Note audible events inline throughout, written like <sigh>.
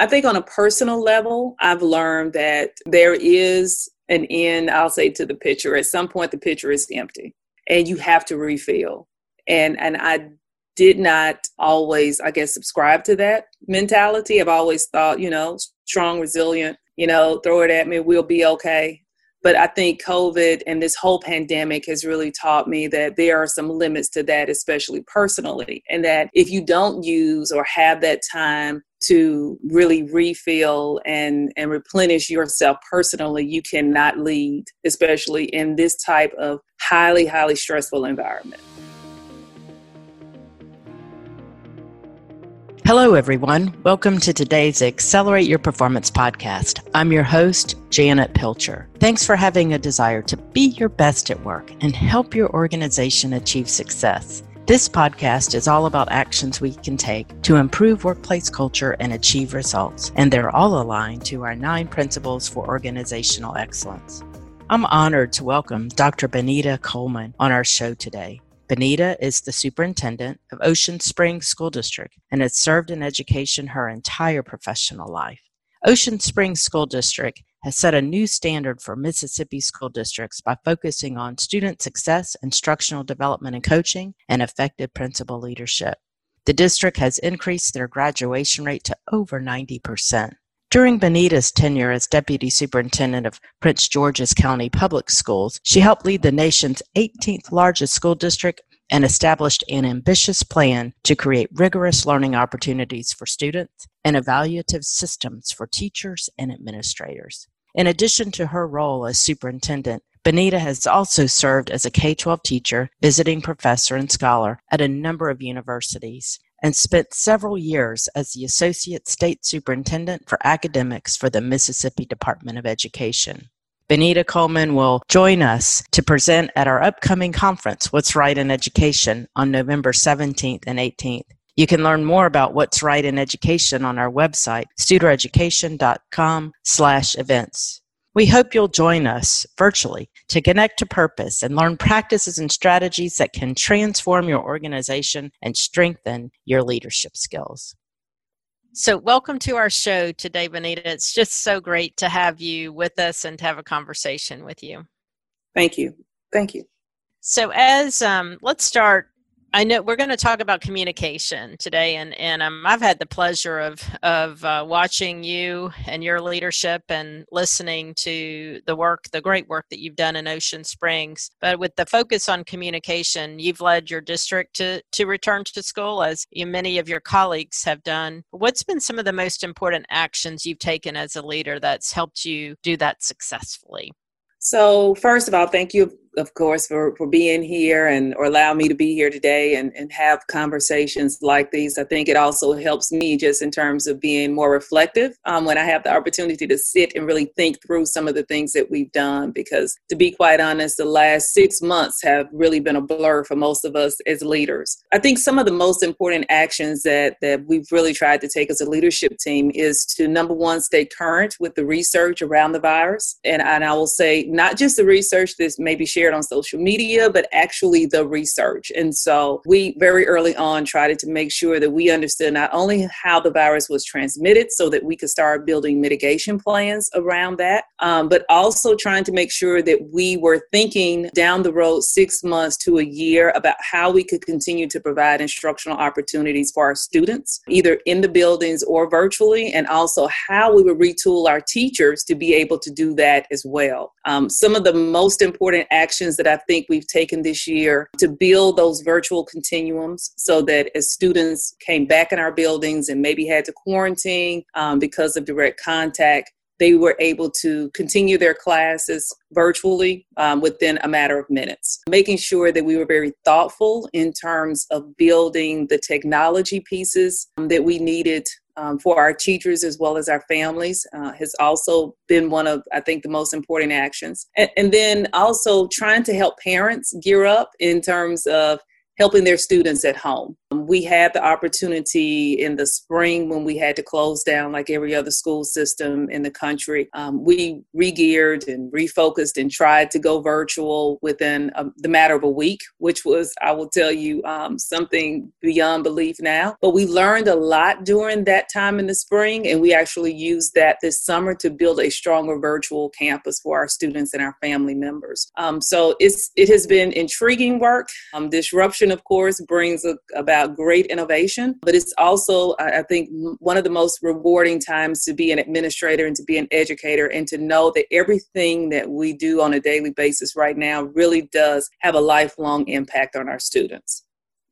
I think on a personal level, I've learned that there is an end, I'll say, to the pitcher. At some point, the pitcher is empty and you have to refill. And, and I did not always, I guess, subscribe to that mentality. I've always thought, you know, strong, resilient, you know, throw it at me, we'll be okay. But I think COVID and this whole pandemic has really taught me that there are some limits to that, especially personally. And that if you don't use or have that time to really refill and, and replenish yourself personally, you cannot lead, especially in this type of highly, highly stressful environment. Hello, everyone. Welcome to today's Accelerate Your Performance podcast. I'm your host, Janet Pilcher. Thanks for having a desire to be your best at work and help your organization achieve success. This podcast is all about actions we can take to improve workplace culture and achieve results, and they're all aligned to our nine principles for organizational excellence. I'm honored to welcome Dr. Bonita Coleman on our show today. Bonita is the superintendent of Ocean Springs School District and has served in education her entire professional life. Ocean Springs School District has set a new standard for Mississippi school districts by focusing on student success, instructional development and coaching, and effective principal leadership. The district has increased their graduation rate to over 90%. During Bonita's tenure as Deputy Superintendent of Prince George's County Public Schools, she helped lead the nation's 18th largest school district and established an ambitious plan to create rigorous learning opportunities for students and evaluative systems for teachers and administrators. In addition to her role as superintendent, Bonita has also served as a K 12 teacher, visiting professor, and scholar at a number of universities and spent several years as the Associate State Superintendent for Academics for the Mississippi Department of Education. Bonita Coleman will join us to present at our upcoming conference, What's Right in Education, on November 17th and 18th. You can learn more about What's Right in Education on our website, studereducation.com slash events. We hope you'll join us virtually to connect to purpose and learn practices and strategies that can transform your organization and strengthen your leadership skills. So, welcome to our show today, Bonita. It's just so great to have you with us and to have a conversation with you. Thank you. Thank you. So, as um, let's start I know we're going to talk about communication today, and and um, I've had the pleasure of of uh, watching you and your leadership and listening to the work, the great work that you've done in Ocean Springs. But with the focus on communication, you've led your district to to return to school, as you, many of your colleagues have done. What's been some of the most important actions you've taken as a leader that's helped you do that successfully? So, first of all, thank you of course, for, for being here and or allow me to be here today and, and have conversations like these. I think it also helps me just in terms of being more reflective um, when I have the opportunity to sit and really think through some of the things that we've done. Because to be quite honest, the last six months have really been a blur for most of us as leaders. I think some of the most important actions that, that we've really tried to take as a leadership team is to number one, stay current with the research around the virus. And, and I will say, not just the research that's maybe shared shared on social media, but actually the research. And so we very early on tried to make sure that we understood not only how the virus was transmitted so that we could start building mitigation plans around that, um, but also trying to make sure that we were thinking down the road six months to a year about how we could continue to provide instructional opportunities for our students, either in the buildings or virtually, and also how we would retool our teachers to be able to do that as well. Um, some of the most important actions actions that I think we've taken this year to build those virtual continuums so that as students came back in our buildings and maybe had to quarantine um, because of direct contact, they were able to continue their classes virtually um, within a matter of minutes. Making sure that we were very thoughtful in terms of building the technology pieces um, that we needed um, for our teachers as well as our families uh, has also been one of, I think, the most important actions. And, and then also trying to help parents gear up in terms of helping their students at home. We had the opportunity in the spring when we had to close down like every other school system in the country. Um, we regeared and refocused and tried to go virtual within a, um, the matter of a week, which was, I will tell you, um, something beyond belief now. But we learned a lot during that time in the spring, and we actually used that this summer to build a stronger virtual campus for our students and our family members. Um, so it's it has been intriguing work. Um, disruption, of course, brings a, about about great innovation, but it's also, I think, one of the most rewarding times to be an administrator and to be an educator and to know that everything that we do on a daily basis right now really does have a lifelong impact on our students.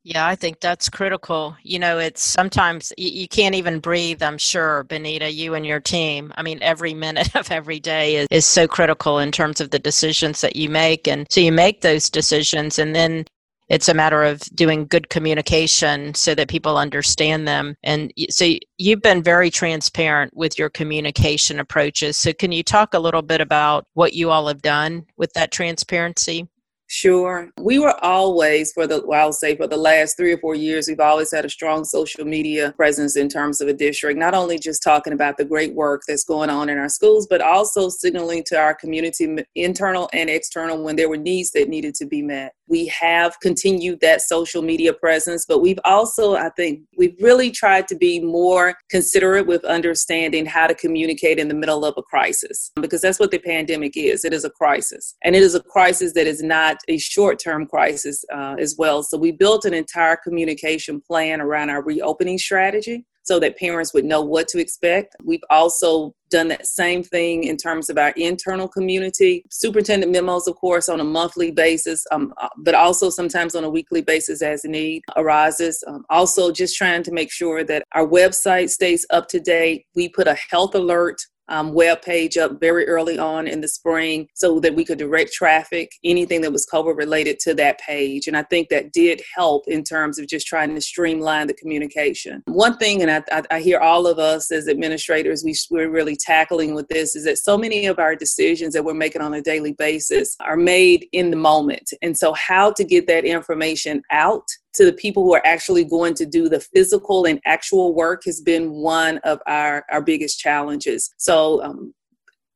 Yeah, I think that's critical. You know, it's sometimes you, you, can't even breathe, I'm sure, Bonita, you and your team. I mean, every minute <laughs> of every day is, is so critical in terms of the decisions that you make. And so you make those decisions and then it's a matter of doing good communication so that people understand them. And so you've been very transparent with your communication approaches. So can you talk a little bit about what you all have done with that transparency Sure. We were always, for the, well, I'll say for the last three or four years, we've always had a strong social media presence in terms of a district, not only just talking about the great work that's going on in our schools, but also signaling to our community, internal and external, when there were needs that needed to be met. We have continued that social media presence, but we've also, I think, we've really tried to be more considerate with understanding how to communicate in the middle of a crisis, because that's what the pandemic is. It is a crisis. And it is a crisis that is not a short term crisis uh, as well. So we built an entire communication plan around our reopening strategy so that parents would know what to expect. We've also done that same thing in terms of our internal community. Superintendent memos, of course, on a monthly basis, um, uh, but also sometimes on a weekly basis as need arises. Um, also, just trying to make sure that our website stays up to date. We put a health alert um, web page up very early on in the spring so that we could direct traffic, anything that was COVID related to that page. And I think that did help in terms of just trying to streamline the communication. One thing, and I, I, I hear all of us as administrators, we, we're really tackling with this, is that so many of our decisions that we're making on a daily basis are made in the moment. And so, how to get that information out to the people who are actually going to do the physical and actual work has been one of our, our biggest challenges. So um,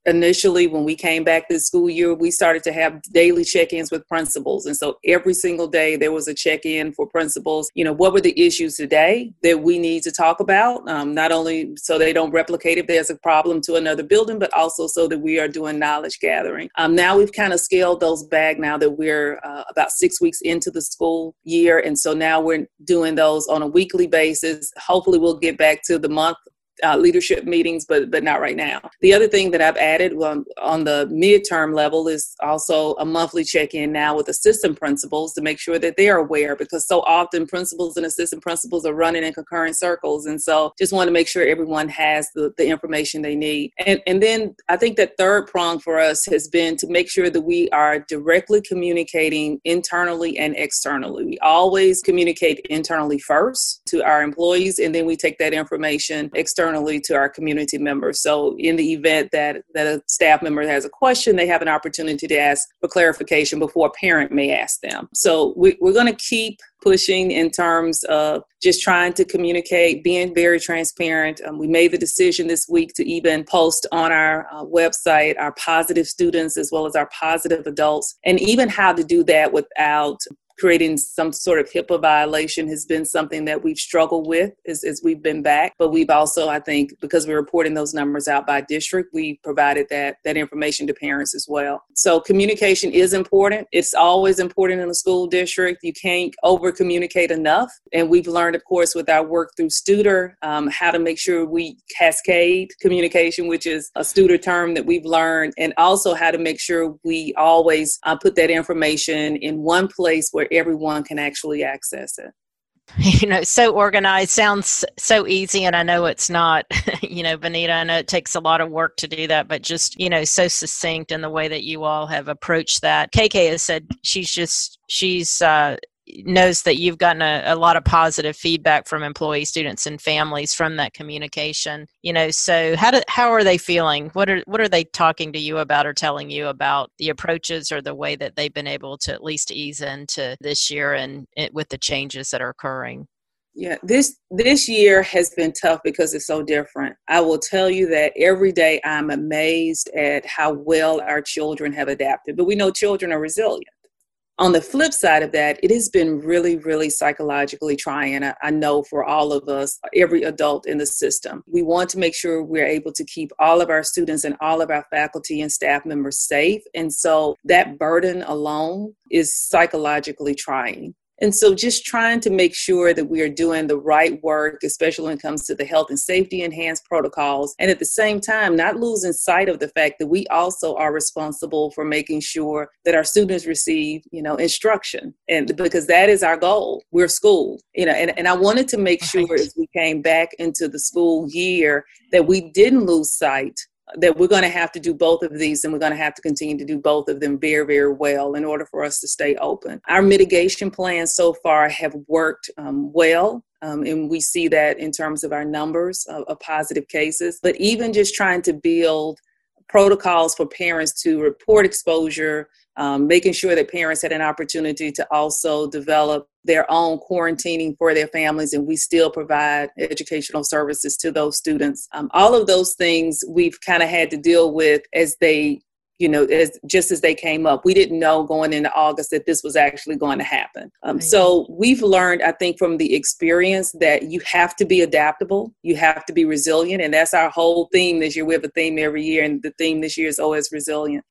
initially when we came back this school year we started to have daily check-ins with principals. And so every single day there was a check-in for principals. You know what were the issues today that we need to talk about? Um, not only so they don't replicate if there's a problem to another building but also so that we are doing knowledge gathering. Um, now we've kind of scaled those back now that we're uh, about six weeks into the school year. And so now we're doing those on a weekly basis. Hopefully we'll get back to the month uh, leadership meetings, but but not right now. The other thing that I've added on, on the midterm level is also a monthly check-in now with assistant principals to make sure that they're aware because so often principals and assistant principals are running in concurrent circles, and so just want to make sure everyone has the, the information they need. And and then I think that third prong for us has been to make sure that we are directly communicating internally and externally. We always communicate internally first to our employees, and then we take that information externally externally to our community members. So in the event that, that a staff member has a question, they have an opportunity to ask for clarification before a parent may ask them. So we, we're going to keep pushing in terms of just trying to communicate, being very transparent. Um, we made the decision this week to even post on our uh, website our positive students as well as our positive adults, and even how to do that without creating some sort of HIPAA violation has been something that we've struggled with as, as we've been back. But we've also, I think, because we're reporting those numbers out by district, we provided that that information to parents as well. So communication is important. It's always important in a school district. You can't over communicate enough. And we've learned, of course, with our work through Studer, um, how to make sure we cascade communication, which is a Studer term that we've learned, and also how to make sure we always uh, put that information in one place where where everyone can actually access it. <laughs> You know so organized sounds so easy and i know it's not <laughs> you know bonita i know it takes a lot of work to do that but just you know so succinct in the way that you all have approached that. Kk has said she's just she's uh knows that you've gotten a, a, lot of positive feedback from employees students and families from that communication you know so how do how are they feeling what are what are they talking to you about or telling you about the approaches or the way that they've been able to at least ease into this year and it, with the changes that are occurring Yeah, this this year has been tough because it's so different. I will tell you that every day I'm amazed at how well our children have adapted. But we know children are resilient. On the flip side of that, it has been really, really psychologically trying. I, know for all of us, every adult in the system, we want to make sure we're able to keep all of our students and all of our faculty and staff members safe. And so that burden alone is psychologically trying. And so just trying to make sure that we are doing the right work, especially when it comes to the health and safety enhanced protocols. And at the same time, not losing sight of the fact that we also are responsible for making sure that our students receive, you know, instruction. And because that is our goal. We're school, you know, and, and I wanted to make sure as we came back into the school year that we didn't lose sight that we're going to have to do both of these and we're going to have to continue to do both of them very very well in order for us to stay open. Our mitigation plans so far have worked um, well um, and we see that in terms of our numbers of, of positive cases. But even just trying to build protocols for parents to report exposure um, making sure that parents had an opportunity to also develop their own quarantining for their families, and we still provide educational services to those students. Um, all of those things we've kind of had to deal with as they you know, as just as they came up. We didn't know going into August that this was actually going to happen. Um, right. So we've learned, I think, from the experience that you have to be adaptable, you have to be resilient, and that's our whole theme this year. We have a theme every year, and the theme this year is always resilient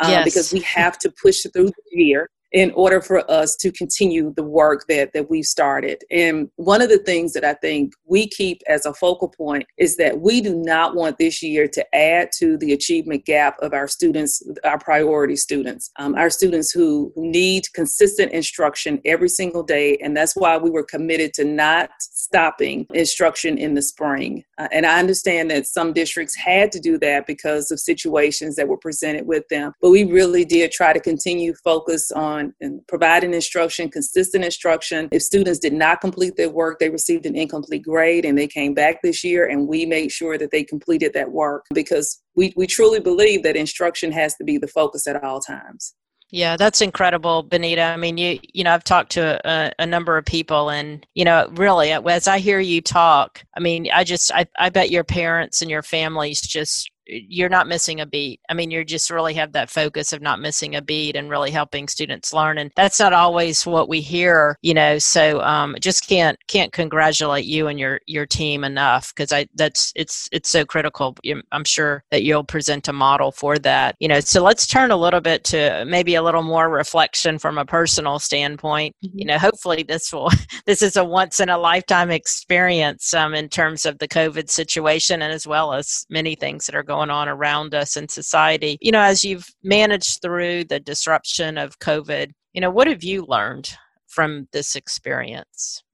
um, yes. because we have to push through the year in order for us to continue the work that that we've started. And one of the things that I think we keep as a focal point is that we do not want this year to add to the achievement gap of our students, our priority students, um, our students who need consistent instruction every single day. And that's why we were committed to not stopping instruction in the spring. Uh, and I understand that some districts had to do that because of situations that were presented with them. But we really did try to continue focus on providing instruction, consistent instruction. If students did not complete their work, they received an incomplete grade and they came back this year and we made sure that they completed that work because we, we truly believe that instruction has to be the focus at all times. Yeah, that's incredible, Bonita. I mean, you you know, I've talked to a, a, number of people, and you know, really, as I hear you talk, I mean, I just, I, I bet your parents and your families just you're not missing a beat. I mean, you just really have that focus of not missing a beat and really helping students learn. And that's not always what we hear, you know. So um, just can't can't congratulate you and your your team enough because I that's it's it's so critical. I'm sure that you'll present a model for that, you know. So let's turn a little bit to maybe a little more reflection from a personal standpoint. Mm-hmm. You know, hopefully this will <laughs> this is a once in a lifetime experience um, in terms of the COVID situation and as well as many things that are going going on around us in society. You know, as you've managed through the disruption of COVID, you know, what have you learned from this experience?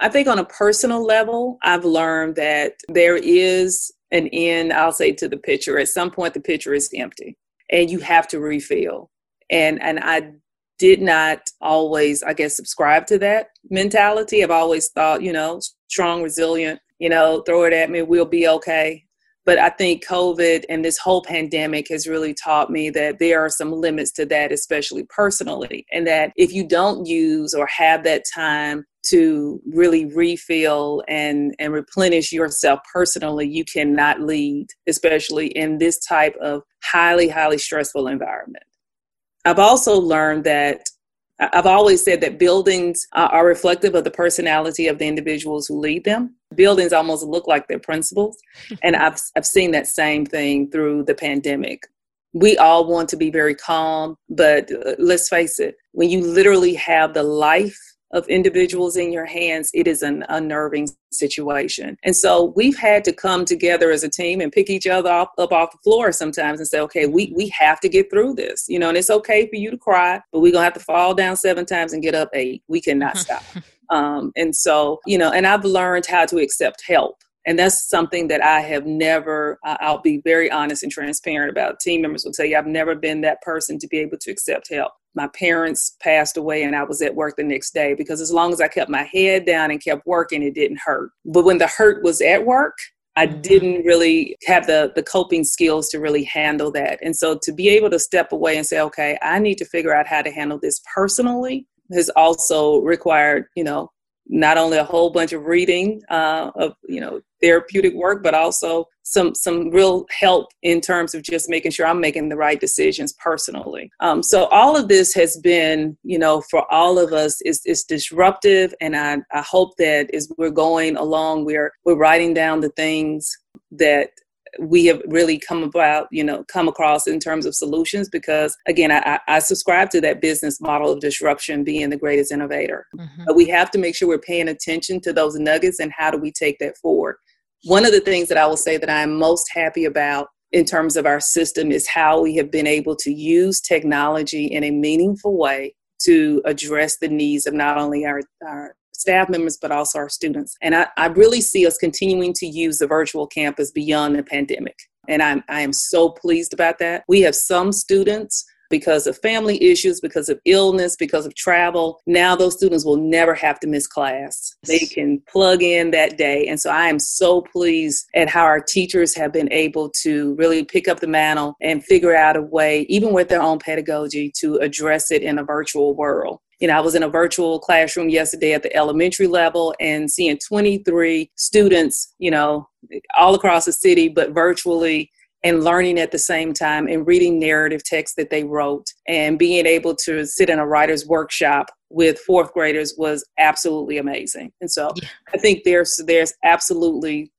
I think on a personal level, I've learned that there is an end, I'll say, to the pitcher. At some point, the pitcher is empty and you have to refill. And, and I did not always, I guess, subscribe to that mentality. I've always thought, you know, strong, resilient, you know, throw it at me, we'll be okay. But I think COVID and this whole pandemic has really taught me that there are some limits to that, especially personally. And that if you don't use or have that time to really refill and, and replenish yourself personally, you cannot lead, especially in this type of highly, highly stressful environment. I've also learned that I've always said that buildings are reflective of the personality of the individuals who lead them. Buildings almost look like their principals. <laughs> and I've, I've seen that same thing through the pandemic. We all want to be very calm, but uh, let's face it, when you literally have the life of individuals in your hands, it is an unnerving situation. And so we've had to come together as a team and pick each other up, up off the floor sometimes and say, okay, we, we have to get through this, you know, and it's okay for you to cry, but we're going to have to fall down seven times and get up eight. We cannot <laughs> stop. Um, and so, you know, and I've learned how to accept help and that's something that I have never, I'll be very honest and transparent about. Team members will tell you, I've never been that person to be able to accept help. My parents passed away and I was at work the next day because as long as I kept my head down and kept working, it didn't hurt. But when the hurt was at work, I mm-hmm. didn't really have the the coping skills to really handle that. And so to be able to step away and say, okay, I need to figure out how to handle this personally has also required, you know, not only a whole bunch of reading uh, of you know therapeutic work, but also some some real help in terms of just making sure I'm making the right decisions personally. Um, so all of this has been, you know, for all of us is is disruptive, and I I hope that as we're going along, we're we're writing down the things that we have really come about, you know, come across in terms of solutions because, again, I, I subscribe to that business model of disruption being the greatest innovator. Mm-hmm. But we have to make sure we're paying attention to those nuggets and how do we take that forward. One of the things that I will say that I'm most happy about in terms of our system is how we have been able to use technology in a meaningful way to address the needs of not only our, our staff members, but also our students. And I, I really see us continuing to use the virtual campus beyond the pandemic. And I'm, I am so pleased about that. We have some students because of family issues, because of illness, because of travel. Now those students will never have to miss class. They can plug in that day. And so I am so pleased at how our teachers have been able to really pick up the mantle and figure out a way, even with their own pedagogy, to address it in a virtual world you know, I was in a virtual classroom yesterday at the elementary level and seeing 23 students, you know, all across the city, but virtually and learning at the same time and reading narrative text that they wrote and being able to sit in a writer's workshop with fourth graders was absolutely amazing. And so yeah. I think there's there's absolutely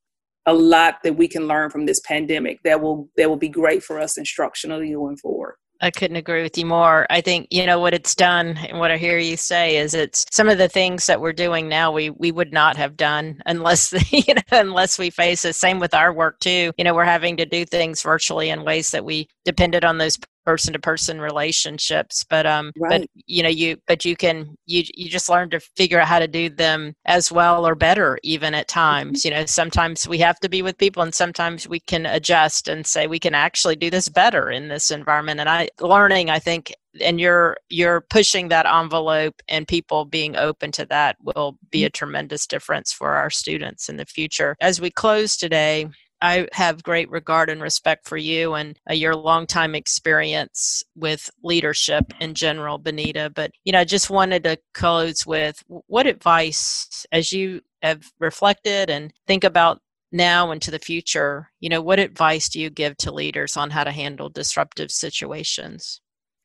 a lot that we can learn from this pandemic that will that will be great for us instructionally going forward. I couldn't agree with you more. I think, you know, what it's done and what I hear you say is it's some of the things that we're doing now we we would not have done unless <laughs> you know unless we face it. Same with our work too. You know, we're having to do things virtually in ways that we depended on those person to person relationships but um right. but you know you but you can you you just learn to figure out how to do them as well or better even at times mm-hmm. you know sometimes we have to be with people and sometimes we can adjust and say we can actually do this better in this environment and i learning i think and you're you're pushing that envelope and people being open to that will be a mm-hmm. tremendous difference for our students in the future as we close today I have great regard and respect for you and uh, your longtime experience with leadership in general, Bonita. But, you know, I just wanted to close with what advice, as you have reflected and think about now into the future, you know, what advice do you give to leaders on how to handle disruptive situations?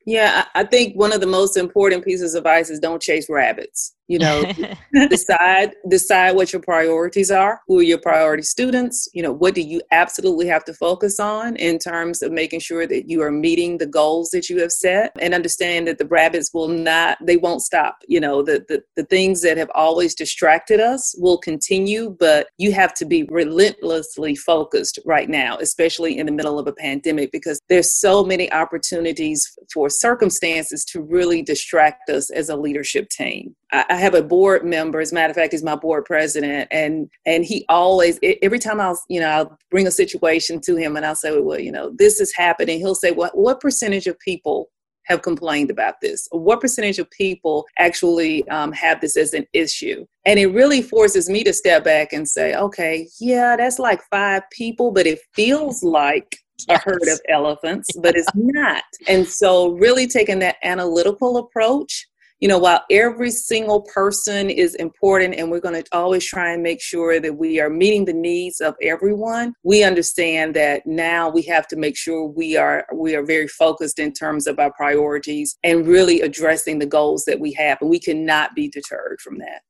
Yeah, I think one of the most important pieces of advice is don't chase rabbits you know <laughs> decide decide what your priorities are. Who are your priority students? You know what do you absolutely have to focus on in terms of making sure that you are meeting the goals that you have set and understand that the rabbits will not they won't stop. You know the, the the things that have always distracted us will continue but you have to be relentlessly focused right now especially in the middle of a pandemic because there's so many opportunities for circumstances to really distract us as a leadership team I have a board member. As a matter of fact, he's my board president, and and he always every time I'll you know I'll bring a situation to him, and I'll say, well, you know, this is happening. He'll say, what what percentage of people have complained about this? What percentage of people actually um, have this as an issue? And it really forces me to step back and say, okay, yeah, that's like five people, but it feels like a herd of <laughs> elephants, but it's not. And so, really taking that analytical approach you know, while every single person is important and we're going to always try and make sure that we are meeting the needs of everyone, we understand that now we have to make sure we are we are very focused in terms of our priorities and really addressing the goals that we have and we cannot be deterred from that.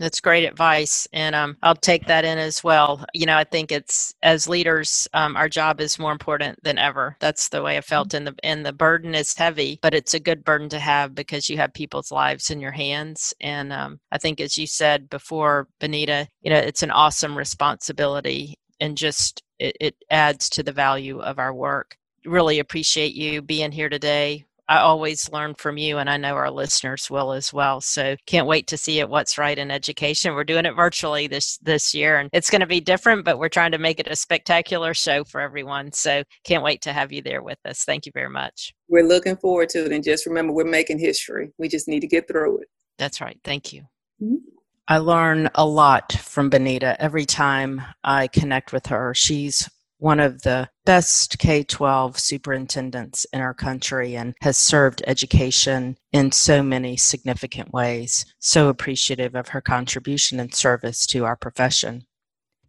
That's great advice, and um, I'll take that in as well. You know, I think it's as leaders, um, our job is more important than ever. That's the way I felt, and the and the burden is heavy, but it's a good burden to have because you have people's lives in your hands. And um, I think, as you said before, Bonita, you know, it's an awesome responsibility, and just it, it adds to the value of our work. Really appreciate you being here today I always learn from you, and I know our listeners will as well. So can't wait to see it. What's right in education? We're doing it virtually this this year, and it's going to be different, but we're trying to make it a spectacular show for everyone. So can't wait to have you there with us. Thank you very much. We're looking forward to it, and just remember, we're making history. We just need to get through it. That's right. Thank you. Mm-hmm. I learn a lot from Bonita every time I connect with her. She's one of the best K 12 superintendents in our country and has served education in so many significant ways. So appreciative of her contribution and service to our profession.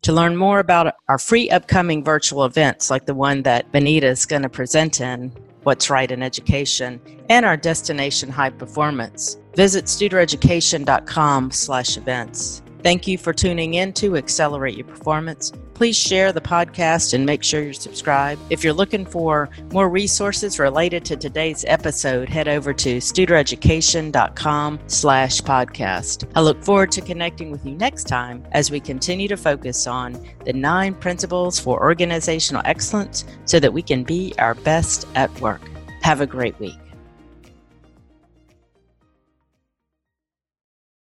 To learn more about our free upcoming virtual events like the one that Bonita is going to present in, What's Right in Education, and our destination high performance, visit studereducation.com slash events. Thank you for tuning in to Accelerate Your Performance. Please share the podcast and make sure you're subscribed. If you're looking for more resources related to today's episode, head over to studereducation.com slash podcast. I look forward to connecting with you next time as we continue to focus on the nine principles for organizational excellence so that we can be our best at work. Have a great week.